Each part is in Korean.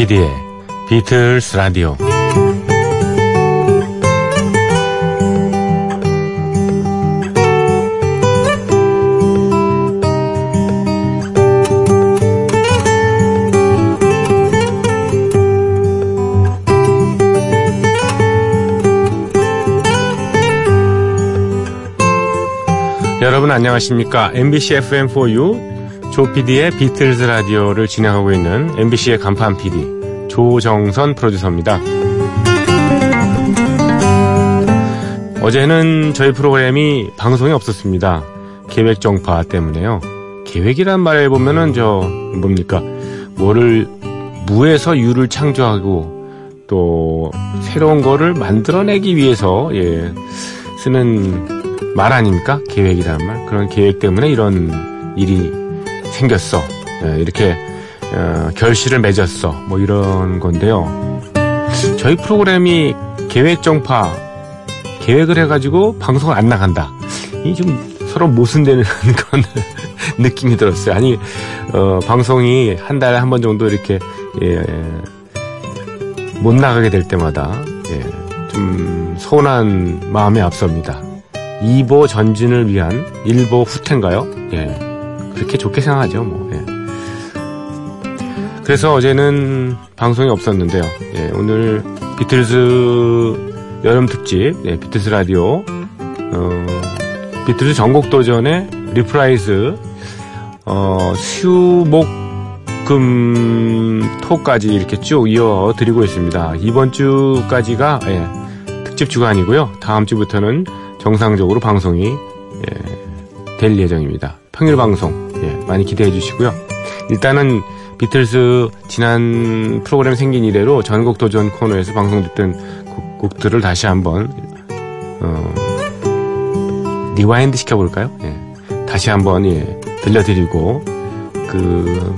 조피디의 비틀스 라디오. 여러분 안녕하십니까? MBC FM4U 조피디의 비틀스 라디오를 진행하고 있는 MBC의 간판 PD 조정선 프로듀서입니다. 어제는 저희 프로그램이 방송이 없었습니다. 계획 정파 때문에요. 계획이란 말에 보면은 저 뭡니까 뭐를 무에서 유를 창조하고 또 새로운 거를 만들어내기 위해서 예, 쓰는 말 아닙니까? 계획이라는 말. 그런 계획 때문에 이런 일이 생겼어. 예, 이렇게 어, 결실을 맺었어. 뭐 이런 건데요. 저희 프로그램이 계획 정파 계획을 해가지고 방송을 안 나간다. 이 좀 서로 모순되는 그런 느낌이 들었어요. 아니 어, 방송이 한 달에 한 번 정도 이렇게 예, 못 나가게 될 때마다 예, 좀 서운한 마음이 앞섭니다. 2보 전진을 위한 1보 후퇴인가요? 예. 그렇게 좋게 생각하죠, 뭐. 예. 그래서 어제는 방송이 없었는데요. 예, 오늘 비틀즈 여름 특집, 예, 비틀즈 라디오, 어, 비틀즈 전곡 도전의 reprise, 어, 수, 목, 금, 토까지 이렇게 쭉 이어 드리고 있습니다. 이번 주까지가, 예, 특집 주간이고요. 다음 주부터는 정상적으로 방송이 예, 될 예정입니다. 평일 방송 예, 많이 기대해 주시고요. 일단은 비틀스 지난 프로그램 생긴 이래로 전곡 도전 코너에서 방송됐던 곡, 곡들을 다시 한번 어, rewind 시켜볼까요? 예, 다시 한번 예, 들려드리고 그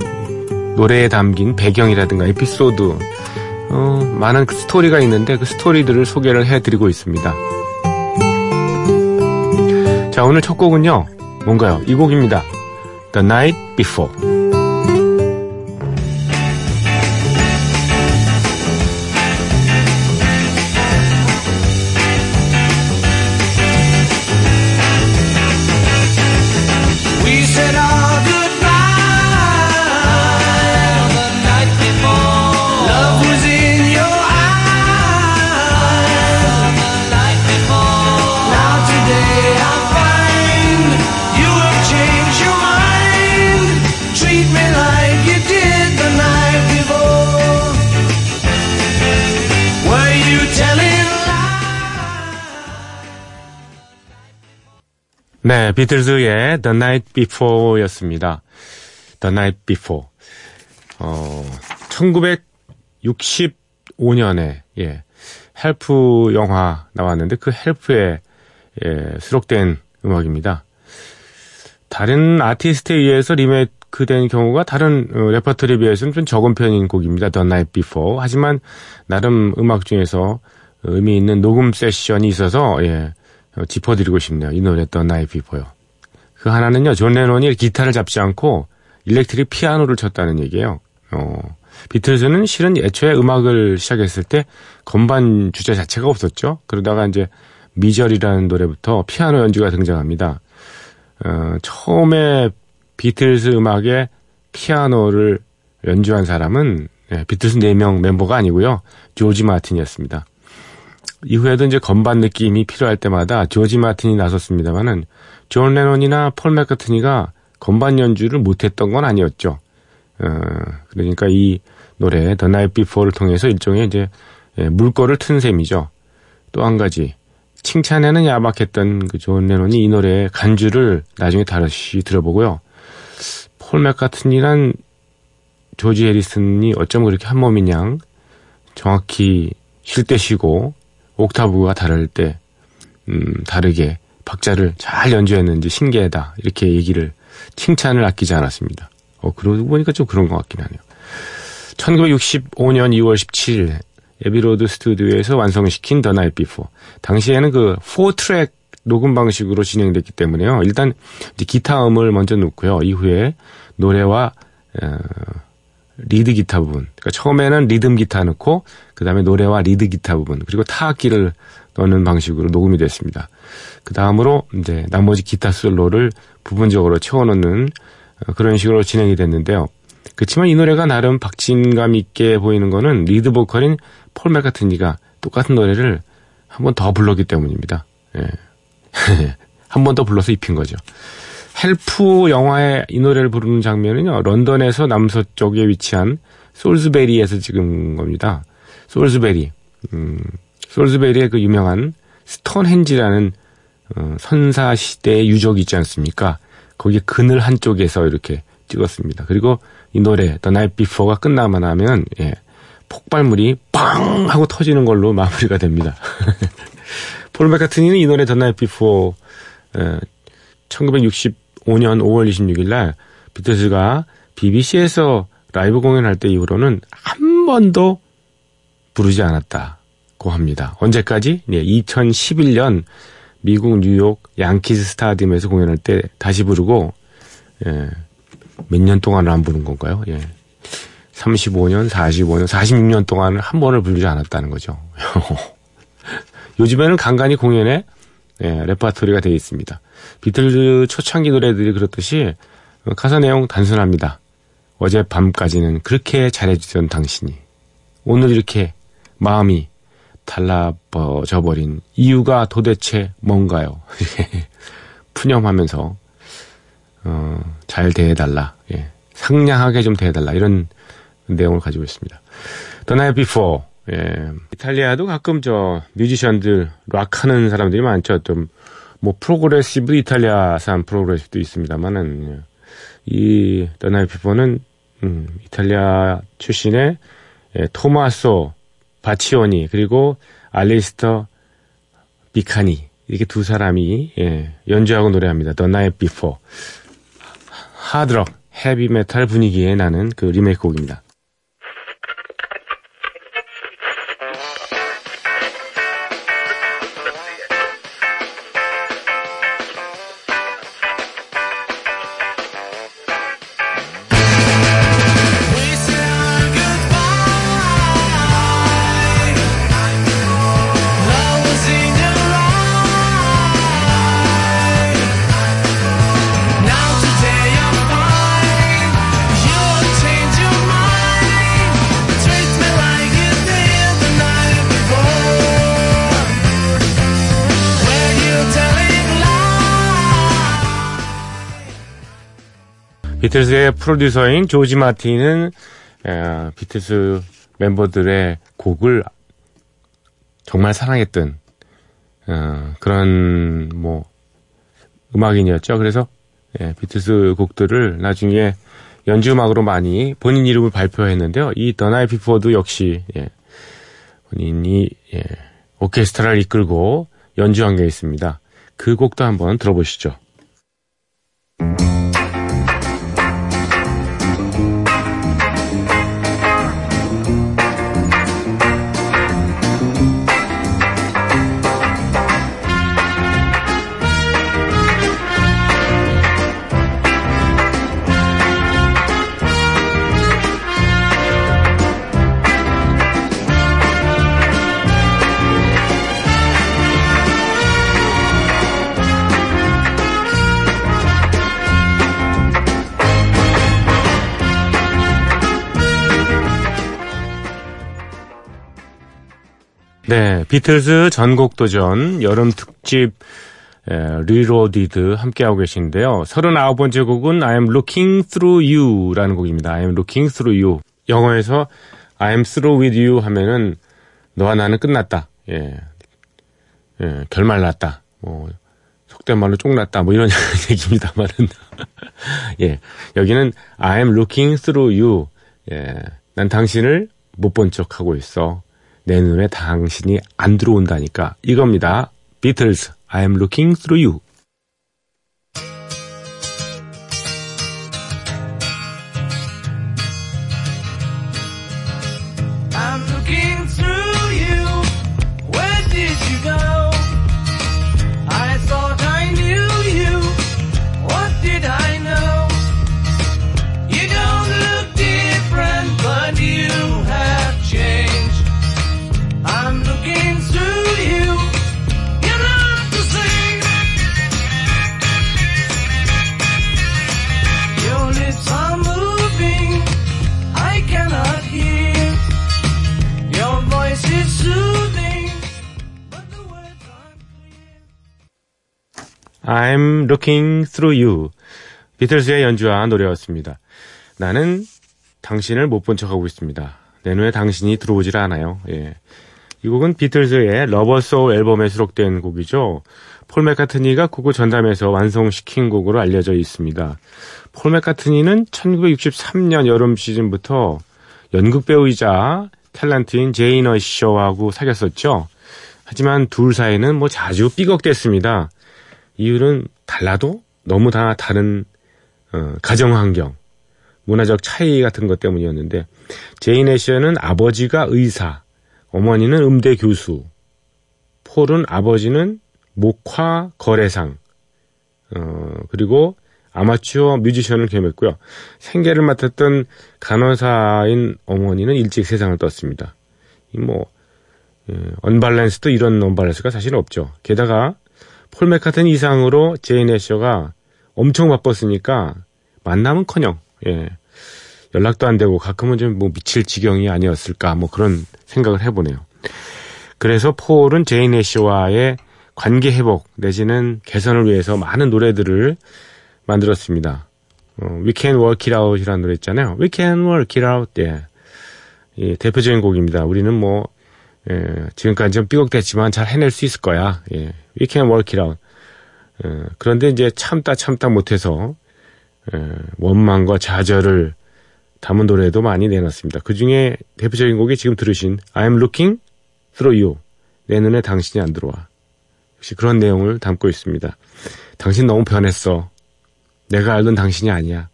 노래에 담긴 배경이라든가 에피소드 어, 많은 그 스토리가 있는데 그 스토리들을 소개를 해드리고 있습니다. 자, 오늘 첫 곡은요. 뭔가요? 이 곡입니다. The Night Before. 네, 비틀즈의 The Night Before였습니다. The Night Before. 어, 1965년에, 예, Help 영화 나왔는데 그 Help에, 예, 수록된 음악입니다. 다른 아티스트에 의해서 리메이크 된 경우가 다른 어, 레퍼토리에 비해서는 좀 적은 편인 곡입니다. The Night Before. 하지만 나름 음악 중에서 의미 있는 녹음 세션이 있어서, 예, 어, 짚어드리고 싶네요. 이 노래 The Night Before요. 그 하나는요, 존 레논이 기타를 잡지 않고 electric 피아노를 쳤다는 얘기예요. 어, 비틀즈는 실은 애초에 음악을 시작했을 때 건반 주자 자체가 없었죠. 그러다가 이제 Misery라는 노래부터 피아노 연주가 등장합니다. 어, 처음에 비틀즈 음악에 피아노를 연주한 사람은 네, 비틀즈 4명 멤버가 아니고요. 조지 마틴이었습니다. 이후에도 이제 건반 느낌이 필요할 때마다 조지 마틴이 나섰습니다만은 존 레논이나 폴 맥카트니가 건반 연주를 못했던 건 아니었죠. 어, 그러니까 이 노래 The Night Before를 통해서 일종의 이제 예, 물꼬를 튼 셈이죠. 또 한 가지 칭찬에는 야박했던 그 존 레논이 이 노래의 간주를 나중에 다시 들어보고요. 폴 맥카트니랑 조지 해리슨이 어쩜 그렇게 한 몸인 양 정확히 쉴 때 쉬고 옥타브가 다를 때, 음, 다르게 박자를 잘 연주했는지 신기하다. 이렇게 얘기를, 칭찬을 아끼지 않았습니다. 어, 그러고 보니까 좀 그런 것 같긴 하네요. 1965년 2월 17일, 에비로드 스튜디오에서 완성시킨 The Night Before. 당시에는 그 4트랙 녹음 방식으로 진행됐기 때문에요. 일단 기타 음을 먼저 넣고요. 이후에 노래와 어, 리드 기타 부분. 그러니까 처음에는 리듬 기타 넣고 그다음에 노래와 리드 기타 부분 그리고 타악기를 넣는 방식으로 녹음이 됐습니다. 그 다음으로 이제 나머지 기타 솔로를 부분적으로 채워넣는 어, 그런 식으로 진행이 됐는데요. 그렇지만 이 노래가 나름 박진감 있게 보이는 거는 리드 보컬인 폴 맥카트니가 똑같은 노래를 한 번 더 불렀기 때문입니다. 예. 한 번 더 불러서 입힌 거죠. Help 영화의 이 노래를 부르는 장면은요, 런던에서 남서쪽에 위치한 솔즈베리에서 찍은 겁니다. 솔즈베리. 음, 솔즈베리의 그 유명한 스톤헨지라는 어, 선사 시대의 유적이 있지 않습니까? 거기 그늘 한쪽에서 이렇게 찍었습니다. 그리고 이 노래 The Night Before가 끝나만 나면 예, 폭발물이 빵 하고 터지는 걸로 마무리가 됩니다. 폴 맥카트니는 이 노래 The Night Before 예, 1965년 5월 26일 날 비틀즈가 BBC에서 라이브 공연할 때 이후로는 한 번도 부르지 않았다고 합니다. 언제까지? 네, 2011년 미국 뉴욕 양키즈 스타디움에서 공연할 때 다시 부르고 예, 몇 년 동안을 안 부른 건가요? 예. 35년, 45년, 46년 동안 한 번을 부르지 않았다는 거죠. 요즘에는 간간히 공연에 예, 레파토리가 되어 있습니다. 비틀즈 초창기 노래들이 그렇듯이 가사 내용 단순합니다. 어제 밤까지는 그렇게 잘해주던 당신이 오늘 이렇게 마음이 달라져 버린 이유가 도대체 뭔가요? 푸념하면서 어, 잘 대해달라, 예. 상냥하게 좀 대해달라 이런 내용을 가지고 있습니다. The Night Before, 예. 이탈리아도 가끔 저 뮤지션들 락 하는 사람들이 많죠. 좀 뭐 프로그레시브 이탈리아산 프로그레시브도 있습니다만은 예. 이 Before는 음, 이탈리아 출신의 예, 토마소 바치오니 그리고 알리스터 비카니 이렇게 두 사람이 예, 연주하고 노래합니다. The Night Before 하드록 헤비 메탈 분위기에 나는 그 리메이크 곡입니다. 비틀스의 프로듀서인 조지 마틴은 에, 비틀스 멤버들의 곡을 정말 사랑했던 어, 그런 뭐 음악인이었죠. 그래서 예, 비틀스 곡들을 나중에 연주 음악으로 많이 본인 이름을 발표했는데요. 이 The Night Before도 역시 예, 본인이 예, 오케스트라를 이끌고 연주한 게 있습니다. 그 곡도 한번 들어보시죠. 네, 비틀즈 전곡 도전 여름 특집 Reloaded 함께하고 계신데요. 39번째 곡은 I'm Looking Through You라는 곡입니다. I'm Looking Through You. 영어에서 I'm through with you 하면은 너와 나는 끝났다. 예. 예, 결말 났다. 뭐 속된 말로 쫑났다. 뭐 이런 얘기입니다만은. 예. 여기는 I'm looking through you. 예. 난 당신을 못 본 척 하고 있어. 내 눈에 당신이 안 들어온다니까 이겁니다. 비틀즈, I'm looking through you. I'm looking through you. 비틀스의 연주와 노래였습니다. 나는 당신을 못 본 척하고 있습니다. 내 눈에 당신이 들어오질 않아요. 예. 이 곡은 비틀즈의 Rubber Soul 앨범에 수록된 곡이죠. 폴 맥카트니가 곡을 전담해서 완성시킨 곡으로 알려져 있습니다. 폴 맥카트니는 1963년 여름 시즌부터 연극 배우이자 탤런트인 제인 어셔하고 사귀었었죠. 하지만 둘 사이는 뭐 자주 삐걱댔습니다. 이유는 달라도 너무 다 다른 어, 가정 환경, 문화적 차이 같은 것 때문이었는데 제인 애셔는 아버지가 의사, 어머니는 음대 교수, 폴은 아버지는 목화 거래상, 어, 그리고 아마추어 뮤지션을 겸했고요. 생계를 맡았던 간호사인 어머니는 일찍 세상을 떴습니다. 뭐 예, 언발란스도 이런 언발란스가 사실 없죠. 게다가 폴 맥카트니 이상으로 제인 애셔가 엄청 바빴으니까 만남은커녕 예, 연락도 안 되고 가끔은 좀 뭐 미칠 지경이 아니었을까 뭐 그런 생각을 해보네요. 그래서 폴은 제인 애셔와의 관계 회복 내지는 개선을 위해서 많은 노래들을 만들었습니다. 어, We Can Work It Out이라는 노래 있잖아요. We Can Work It Out. 예. 예, 대표적인 곡입니다. 우리는 뭐 예, 지금까지 좀 삐걱댔지만 잘 해낼 수 있을 거야. 예, We Can Work It Out. 예, 그런데 이제 참다 참다 못해서 예, 원망과 좌절을 담은 노래도 많이 내놨습니다. 그 중에 대표적인 곡이 지금 들으신 I'm Looking Through You. 내 눈에 당신이 안 들어와. 역시 그런 내용을 담고 있습니다. 당신 너무 변했어. 내가 알던 당신이 아니야.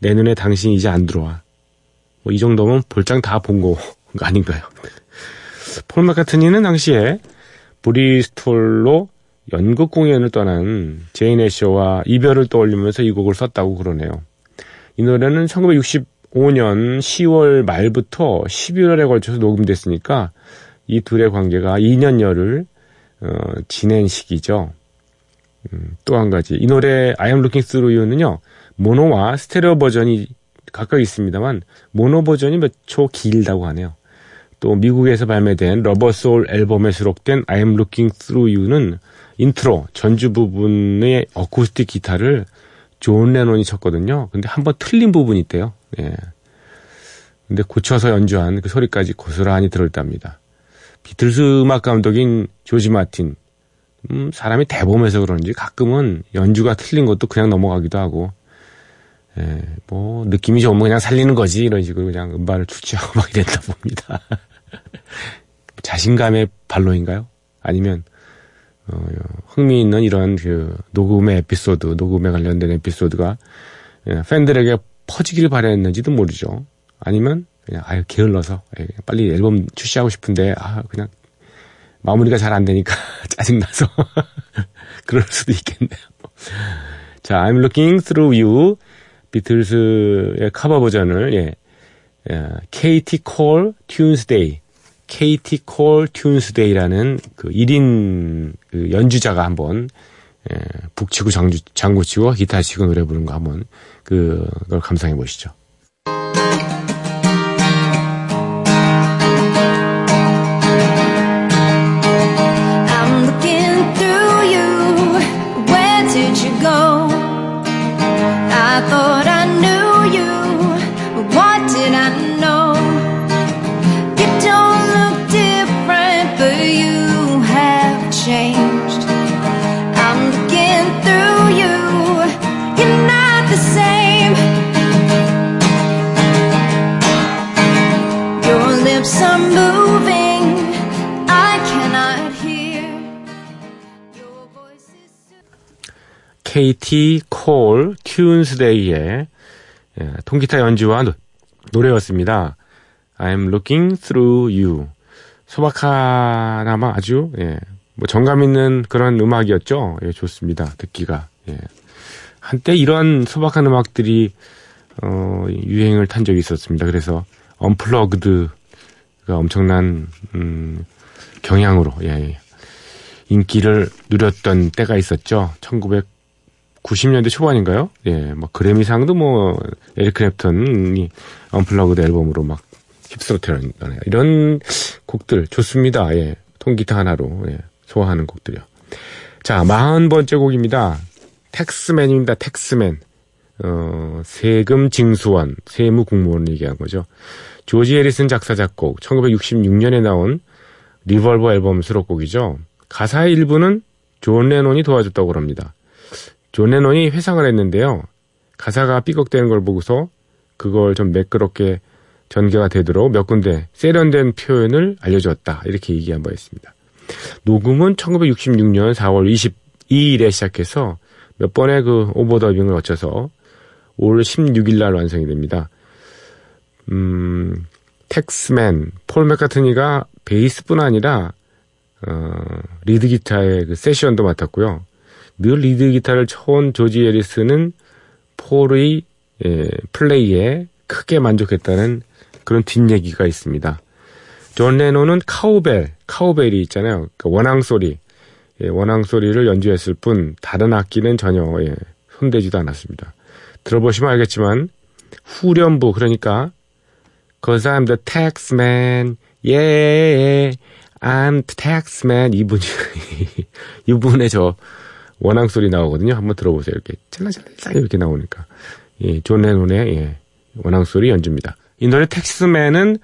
내 눈에 당신이 이제 안 들어와. 뭐 이 정도면 볼장 다 본 거 아닌가요? 폴 마카트니는 당시에 브리스톨로 연극 공연을 떠난 제인 애셔와 이별을 떠올리면서 이 곡을 썼다고 그러네요. 이 노래는 1965년 10월 말부터 11월에 걸쳐서 녹음됐으니까 이 둘의 관계가 2년여를 어, 지낸 시기죠. 음, 또 한 가지 이 노래 I am looking through you는요 모노와 스테레오 버전이 각각 있습니다만 모노 버전이 몇 초 길다고 하네요. 또 미국에서 발매된 Rubber Soul 앨범에 수록된 I am looking through you는 인트로 전주 부분의 어쿠스틱 기타를 존 레논이 쳤거든요. 근데 한번 틀린 부분이 있대요. 예. 근데 고쳐서 연주한 그 소리까지 고스란히 들어있답니다. 비틀스 음악 감독인 조지 마틴 음, 사람이 대범해서 그런지 가끔은 연주가 틀린 것도 그냥 넘어가기도 하고, 예, 뭐, 느낌이 좋으면 그냥 살리는 거지, 이런 식으로 그냥 음반을 출시하고 막 이랬나 봅니다. 자신감의 발로인가요? 아니면, 어, 흥미있는 이런 그, 녹음의 에피소드, 녹음에 관련된 에피소드가, 예, 팬들에게 퍼지기를 바랬는지도 모르죠. 아니면, 그냥, 아유, 게을러서, 예, 빨리 앨범 출시하고 싶은데, 아, 그냥 마무리가 잘 안 되니까 짜증나서 그럴 수도 있겠네요. 자, I'm looking through you 비틀스의 커버 버전을 예, 예, KT Cole Tunesday KT Cole Tunesday라는 그 1인 그 연주자가 한번 예, 북치고 장구, 장구치고 기타 치고 노래 부르는 거 한번 그걸 감상해 보시죠. KT 콜 튜운스데이의 예, 통기타 연주와 노, 노래였습니다. I'm looking through you. 소박하나마 아주 예, 뭐 정감 있는 그런 음악이었죠. 예, 좋습니다. 듣기가. 예. 한때 이런 소박한 음악들이 어, 유행을 탄 적이 있었습니다. 그래서 언플러그드가 엄청난 음, 경향으로 예, 인기를 누렸던 때가 있었죠. 1900 90년대 초반인가요? 예, 막 그래미상도 뭐 에릭 클랩튼이 Unplugged 앨범으로 막 휩쓸더라는 이런 곡들 좋습니다. 예, 통기타 하나로 예, 소화하는 곡들이요. 자, 40번째 곡입니다. Taxman입니다. Taxman. 어, 세금 징수원, 세무 공무원을 얘기한 거죠. 조지 해리슨 작사 작곡, 1966년에 나온 Revolver 앨범 수록곡이죠. 가사의 일부는 존 레논이 도와줬다고 합니다. 존 레논이 회상을 했는데요. 가사가 삐걱대는 걸 보고서 그걸 좀 매끄럽게 전개가 되도록 몇 군데 세련된 표현을 알려줬다. 이렇게 얘기한 바 있습니다. 녹음은 1966년 4월 22일에 시작해서 몇 번의 그 overdubbing을 거쳐서 5월 16일 날 완성이 됩니다. 음, Taxman, 폴 맥카트니가 베이스뿐 아니라 어, 리드 기타의 그 세션도 맡았고요. 늘 리드 기타를 쳐온 조지 해리슨은 폴의 예, 플레이에 크게 만족했다는 그런 뒷얘기가 있습니다. 존 레논은 cowbell, cowbell이 있잖아요. 그러니까 워낭 소리, 예, 워낭 소리를 연주했을 뿐 다른 악기는 전혀 예, 손대지도 않았습니다. 들어보시면 알겠지만 후렴부 그러니까 Cause I'm the tax man, yeah, I'm the tax man 이분이 이분의 저 원앙 소리 나오거든요. 한번 들어보세요. 이렇게 찰랑찰랑 이렇게 나오니까 예, 존 레논의 예, 원앙 소리 연주입니다. 이 노래 Taxman은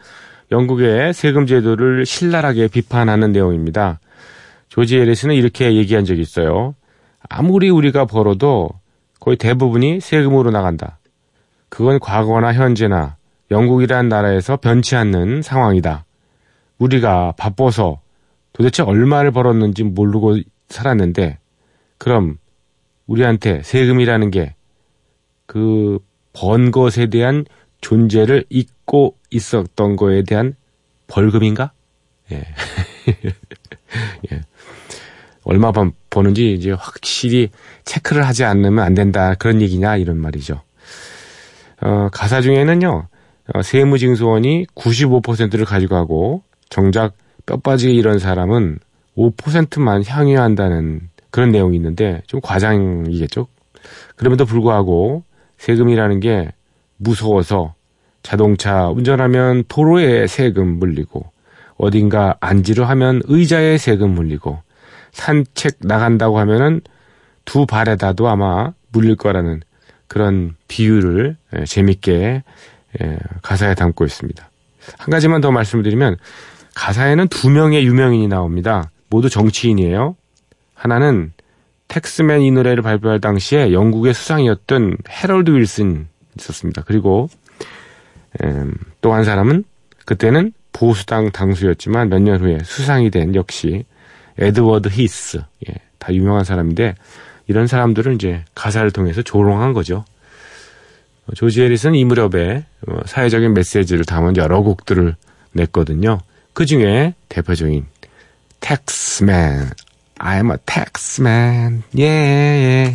영국의 세금 제도를 신랄하게 비판하는 내용입니다. 조지 에리스는 이렇게 얘기한 적이 있어요. 아무리 우리가 벌어도 거의 대부분이 세금으로 나간다. 그건 과거나 현재나 영국이란 나라에서 변치 않는 상황이다. 우리가 바빠서 도대체 얼마를 벌었는지 모르고 살았는데, 그럼 우리한테 세금이라는 게 그 번 것에 대한 존재를 잊고 있었던 거에 대한 벌금인가? 예. 예. 얼마 버는지 이제 확실히 체크를 하지 않으면 안 된다. 그런 얘기냐, 이런 말이죠. 어, 가사 중에는요, 어, 세무징수원이 95%를 가져가고, 정작 뼈 빠지게 이런 사람은 5%만 향유한다는 그런 내용이 있는데, 좀 과장이겠죠? 그럼에도 불구하고, 세금이라는 게 무서워서 자동차 운전하면 도로에 세금 물리고 어딘가 앉으려 하면 의자에 세금 물리고 산책 나간다고 하면은 두 발에다도 아마 물릴 거라는 그런 비유를 예, 재밌게 예, 가사에 담고 있습니다. 한 가지만 더 말씀드리면 가사에는 두 명의 유명인이 나옵니다. 모두 정치인이에요. 하나는 텍스맨 이 노래를 발표할 당시에 영국의 수상이었던 해럴드 윌슨 있었습니다. 그리고 음, 또한 사람은 그때는 보수당 당수였지만 몇 년 후에 수상이 된 역시 에드워드 히스. 예, 다 유명한 사람인데 이런 사람들은 이제 가사를 통해서 조롱한 거죠. 조지 해리스는 이 무렵에 어, 사회적인 메시지를 담은 여러 곡들을 냈거든요. 그 중에 대표적인 Taxman, I'm a Taxman, yeah, yeah.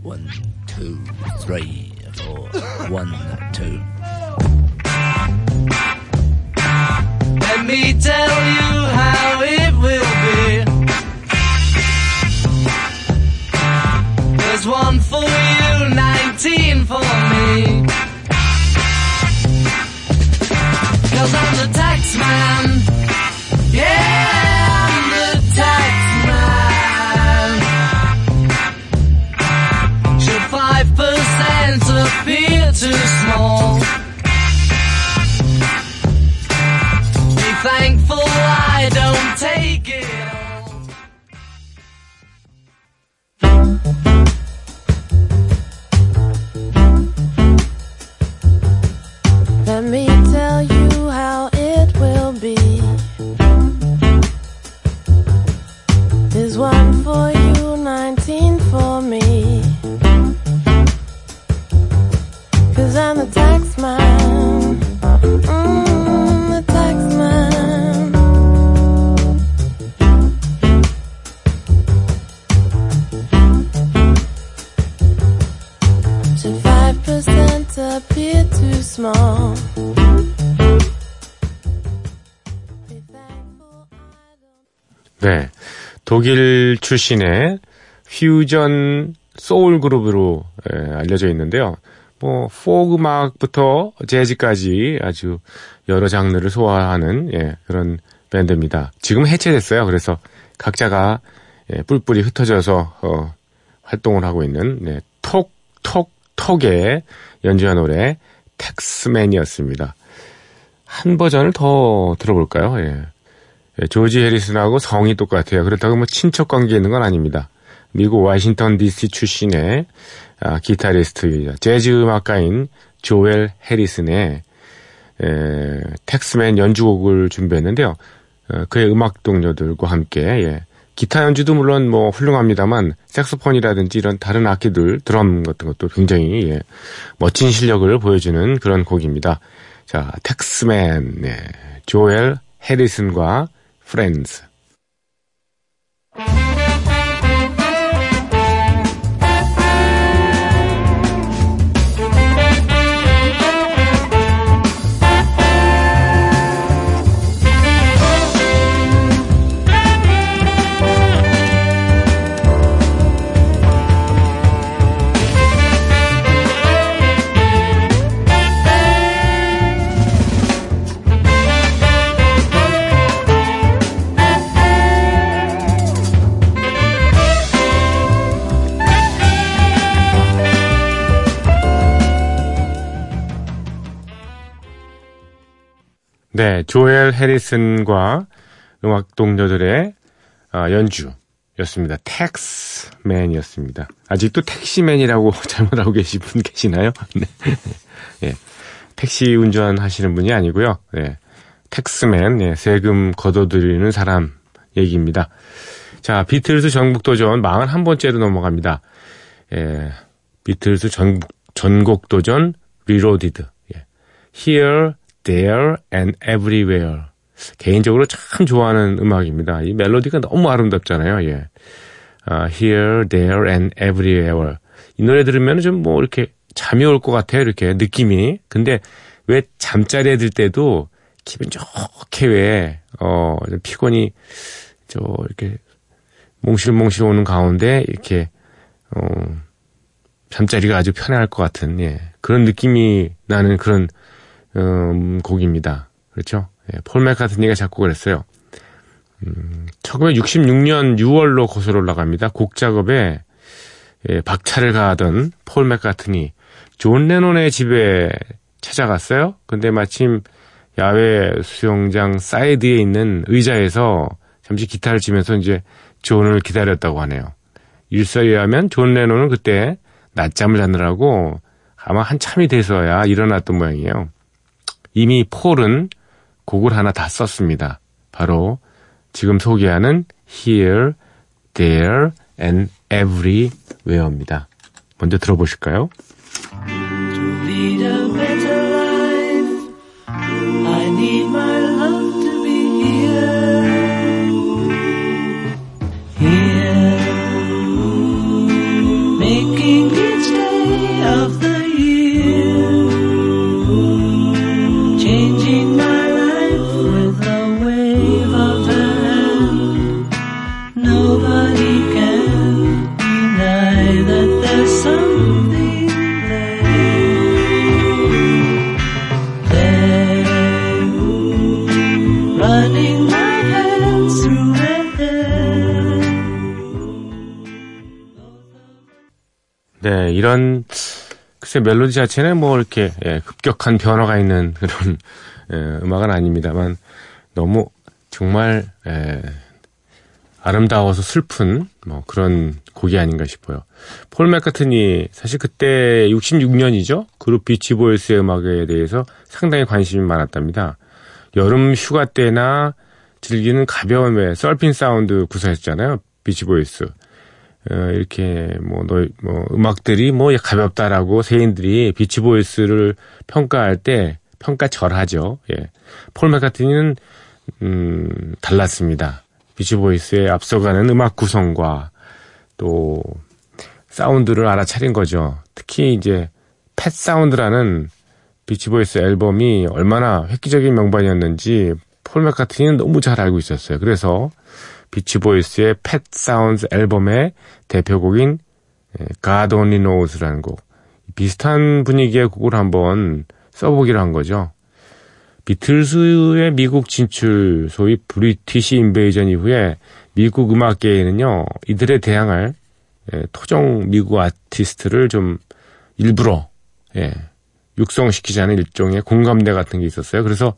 One, two, three, four, one, two. Let me tell you how it will be. There's one for you, 19 for me. Cause I'm the tax man. Yeah, small? thankful I don't take it Let 독일 출신의 퓨전 소울 그룹으로 예, 알려져 있는데요. 뭐 포크 음악부터 재즈까지 아주 여러 장르를 소화하는 예, 그런 밴드입니다. 지금 해체됐어요. 그래서 각자가 예, 뿔뿔이 흩어져서 어, 활동을 하고 있는 네, Tok Tok Tok의 연주한 노래 Taxman이었습니다. 한 버전을 더 들어볼까요? 예. 예, 조지 해리슨하고 성이 똑같아요. 그렇다고 뭐 친척 관계 있는 건 아닙니다. 미국 워싱턴 DC 출신의 아, 기타리스트, 재즈 음악가인 조엘 해리슨의 에, 텍스맨 연주곡을 준비했는데요. 어, 그의 음악 동료들과 함께 예. 기타 연주도 물론 뭐 훌륭합니다만 색소폰이라든지 이런 다른 악기들 드럼 같은 것도 굉장히 예, 멋진 실력을 보여주는 그런 곡입니다. 자, 텍스맨 네. 조엘 해리슨과 프 네, 조엘 해리슨과 음악 동료들의 어, 연주였습니다. 텍스맨이었습니다. 아직도 택시맨이라고 잘못 알고 계신 분 계시나요? 네. 예. 택시 운전 하시는 분이 아니고요. 네. 텍스맨, 예, 세금 걷어들이는 사람 얘기입니다. 자, 비틀즈 전국도전 41번째로 넘어갑니다. 예, 비틀즈 전국, 전국도전 Reloaded. 예. Here There and Everywhere. 개인적으로 참 좋아하는 음악입니다. 이 멜로디가 너무 아름답잖아요. 예. 아, Here, There and Everywhere. 이 노래 들으면 좀 뭐 이렇게 잠이 올 것 같아요. 이렇게 느낌이. 근데 왜 잠자리에 들 때도 기분 좋게 왜, 어, 피곤이 저 이렇게 몽실몽실 오는 가운데 이렇게, 어, 잠자리가 아주 편안할 것 같은, 예. 그런 느낌이 나는 그런 음, 곡입니다. 그렇죠? 예, 폴 맥카트니가 작곡을 했어요. 음, 1966년 6월로 거슬 올라갑니다. 곡 작업에 예, 박차를 가하던 폴 맥카트니 존 레논의 집에 찾아갔어요. 근데 마침 야외 수영장 사이드에 있는 의자에서 잠시 기타를 치면서 이제 존을 기다렸다고 하네요. 일설에 의하면 존 레논은 그때 낮잠을 자느라고 아마 한참이 돼서야 일어났던 모양이에요. 이미 폴은 곡을 하나 다 썼습니다. 바로 지금 소개하는 Here, There and Everywhere입니다. 먼저 들어보실까요? 글쎄 멜로디 자체는 뭐 이렇게 예, 급격한 변화가 있는 그런 예, 음악은 아닙니다만 너무 정말 예, 아름다워서 슬픈 뭐 그런 곡이 아닌가 싶어요. 폴 맥카트니 사실 그때 66년이죠. 그룹 비치보이스의 음악에 대해서 상당히 관심이 많았답니다. 여름 휴가 때나 즐기는 가벼운 왜 썰핀 사운드 구사했잖아요. 비치보이스. 어, 이렇게 뭐, 너, 뭐 음악들이 뭐 가볍다라고 세인들이 비치 보이스를 평가할 때 평가절하죠. 예. 폴 맥카트니는 음, 달랐습니다. 비치 보이스의 앞서가는 음악 구성과 또 사운드를 알아차린 거죠. 특히 이제 Pet Sounds라는 비치 보이스 앨범이 얼마나 획기적인 명반이었는지 폴 맥카트니는 너무 잘 알고 있었어요. 그래서 비치보이스의 Pet Sounds 앨범의 대표곡인 God Only Knows라는 곡 비슷한 분위기의 곡을 한번 써보기로 한 거죠. 비틀스의 미국 진출, 소위 British Invasion 이후에 미국 음악계에는요, 이들에 대항할 예, 토종 미국 아티스트를 좀 일부러 예, 육성시키자는 일종의 공감대 같은 게 있었어요. 그래서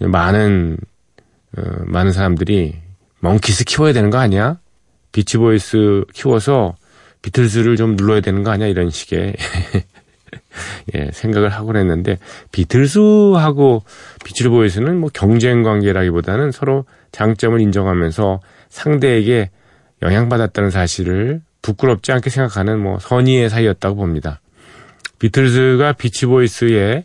많은 어, 많은 사람들이 멍키스 키워야 되는 거 아니야? 비치보이스 키워서 비틀즈를 좀 눌러야 되는 거 아니야? 이런 식의 예, 생각을 하곤 했는데 비틀즈하고 비치보이스는 뭐 경쟁 관계라기보다는 서로 장점을 인정하면서 상대에게 영향받았다는 사실을 부끄럽지 않게 생각하는 뭐 선의의 사이였다고 봅니다. 비틀즈가 비치보이스의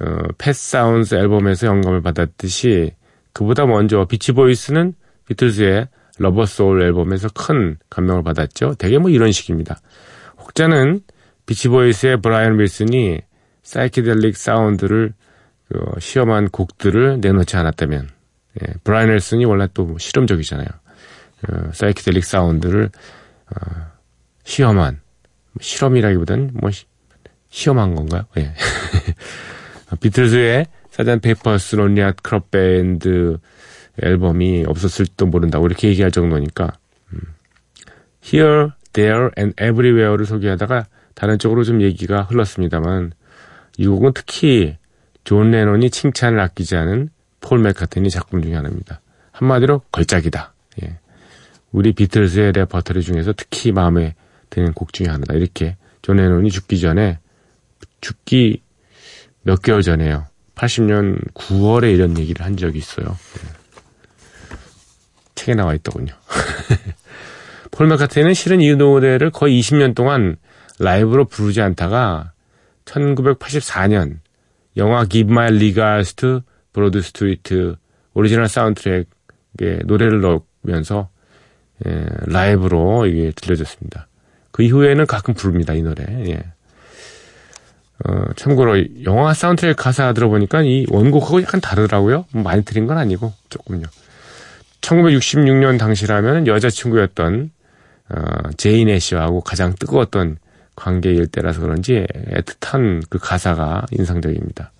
어, Pet Sounds 앨범에서 영감을 받았듯이 그보다 먼저 비치보이스는 비틀즈의 Rubber Soul 앨범에서 큰 감명을 받았죠. 대개 뭐 이런 식입니다. 혹자는 비치보이스의 브라이언 윌슨이 사이키델릭 사운드를 그 시험한 곡들을 내놓지 않았다면 예, 브라이언 윌슨이 원래 또 뭐 실험적이잖아요. 어, 사이키델릭 사운드를 어, 시험한 실험이라기보다는 뭐 시, 시험한 건가요? 예. 비틀즈의 Sergeant Pepper's Lonely Hearts Club Band 앨범이 없었을지도 모른다고 이렇게 얘기할 정도니까 음. Here, There and Everywhere를 소개하다가 다른 쪽으로 좀 얘기가 흘렀습니다만 이 곡은 특히 존 레논이 칭찬을 아끼지 않은 폴 맥카트니 작품 중에 하나입니다. 한마디로 걸작이다. 예. 우리 비틀즈의 레퍼토리 중에서 특히 마음에 드는 곡 중에 하나다. 이렇게 존 레논이 죽기 전에 죽기 몇 개월 전에요. 80년 9월에 이런 얘기를 한 적이 있어요. 네. 책에 나와 있더군요. 폴 맥카트니는 실은 이 노래를 거의 20년 동안 라이브로 부르지 않다가 1984년 영화 Give My Regards to Broad Street 오리지널 사운드트랙에 노래를 넣으면서 예, 라이브로 이게 들려졌습니다. 그 이후에는 가끔 부릅니다, 이 노래. 예. 어, 참고로 영화 사운드트랙 가사 들어보니까 이 원곡하고 약간 다르더라고요. 뭐 많이 들은 건 아니고 조금요. 1966년 당시라면 여자친구였던 어, 제인 애쉬하고 가장 뜨거웠던 관계일 때라서 그런지 애틋한 그 가사가 인상적입니다.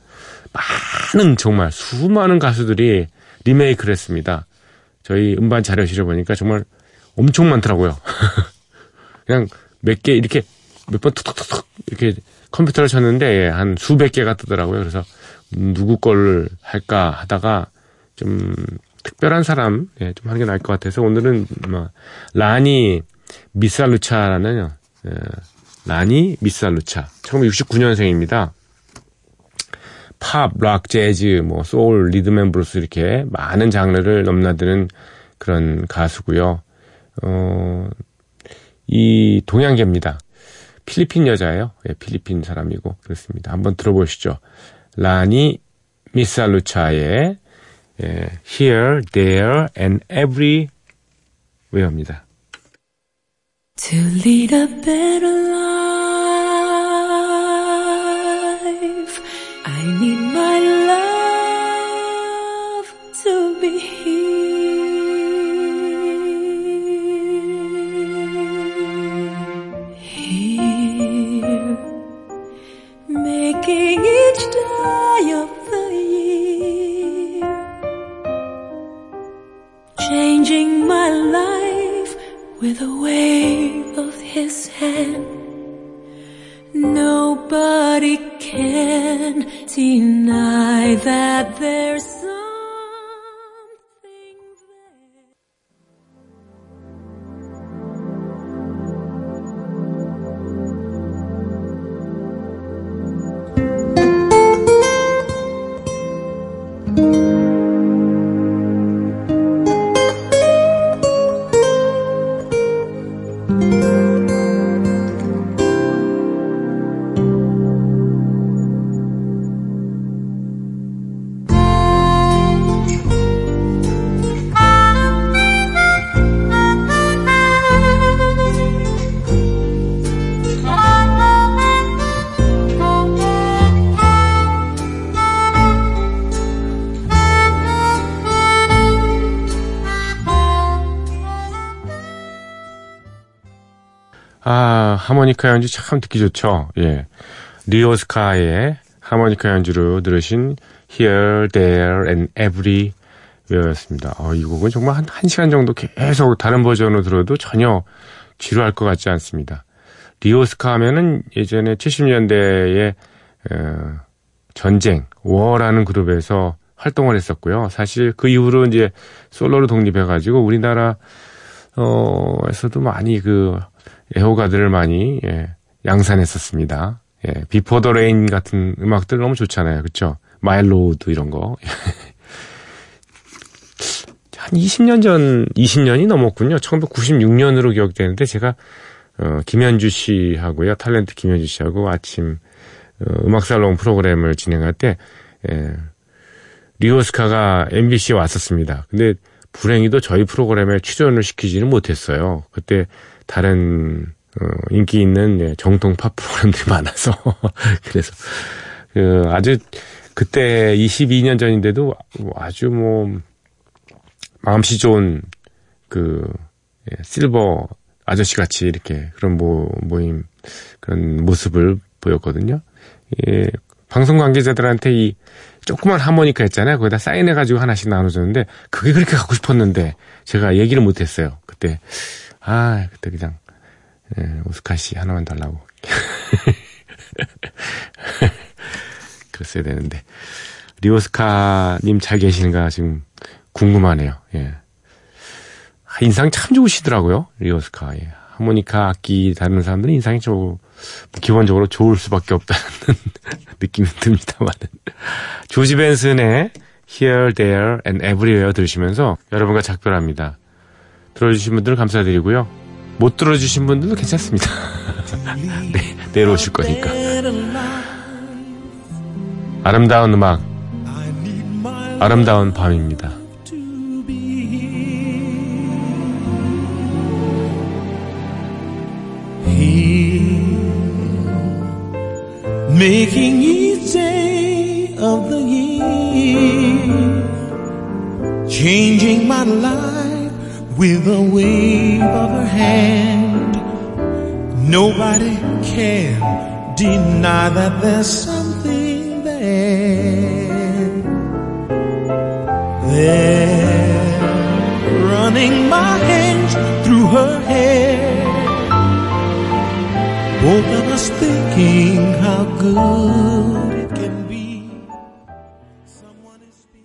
많은 정말 수많은 가수들이 리메이크를 했습니다. 저희 음반 자료실을 보니까 정말 엄청 많더라고요. 그냥 몇 개 이렇게 몇 번 툭툭툭툭 이렇게 컴퓨터를 쳤는데 예, 한 수백 개가 뜨더라고요. 그래서 누구 걸 할까 하다가 좀 특별한 사람 예, 좀 하는 게 나을 것 같아서 오늘은 뭐 라니 미살루차라는 예, 라니 미살루차 1969년생입니다. 팝, 락, 재즈, 뭐 소울, 리듬앤블루스 이렇게 많은 장르를 넘나드는 그런 가수고요. 어, 이 동양계입니다. 필리핀 여자예요. 예, 필리핀 사람이고 그렇습니다. 한번 들어보시죠. 라니 미살루차의 예, Here, There and Everywhere입니다. To lead a better life, I need 하모니카 연주 참 듣기 좋죠. 예. 리오스카의 하모니카 연주로 들으신 Here, There and Everywhere 외웠습니다. 어, 이 곡은 정말 한, 한 시간 정도 계속 다른 버전으로 들어도 전혀 지루할 것 같지 않습니다. 리오스카 하면은 예전에 70년대에 어, 전쟁, 워라는 그룹에서 활동을 했었고요. 사실 그 이후로 이제 솔로로 독립해가지고 우리나라 어에서도 많이 그 애호가들을 많이 예, 양산했었습니다. 예, Before the Rain 같은 음악들 너무 좋잖아요. 그쵸? My Road 이런 거. 한 20년 전, 20년이 넘었군요. 1996년으로 기억되는데 제가 어, 김현주 씨하고요. 탤런트 김현주 씨하고 아침 어, 음악살롱 프로그램을 진행할 때 예, 리오스카가 MBC에 왔었습니다. 근데 불행히도 저희 프로그램에 출연을 시키지는 못했어요. 그때 다른 어, 인기 있는 예, 정통 팝 프로그램들이 많아서 그래서 그 아주 그때 22년 전인데도 아주 뭐 마음씨 좋은 그 예, 실버 아저씨 같이 이렇게 그런 모, 모임 그런 모습을 보였거든요. 예, 방송 관계자들한테 이 조그만 하모니카 있잖아요. 거기다 사인해가지고 하나씩 나눠줬는데 그게 그렇게 갖고 싶었는데 제가 얘기를 못했어요. 그때 아 그때 그냥 예, 오스카 씨 하나만 달라고 그랬어야 되는데 리오스카님 잘 계시는가 지금 궁금하네요. 예. 아, 인상 참 좋으시더라고요. 리오스카. 예. 하모니카 악기 다루는 사람들은 인상이 좀 기본적으로 좋을 수밖에 없다는 느낌이 듭니다만. 조지 벤슨의 Here, There and Everywhere 들으시면서 여러분과 작별합니다. 들어주신 분들 감사드리고요. 못 들어주신 분들도 괜찮습니다. 네, 내일 오실 거니까. 아름다운 음악, 아름다운 밤입니다. year, changing my life with a wave of her hand. Nobody can deny that there's something there. There, running my hands through her hair both of us thinking how good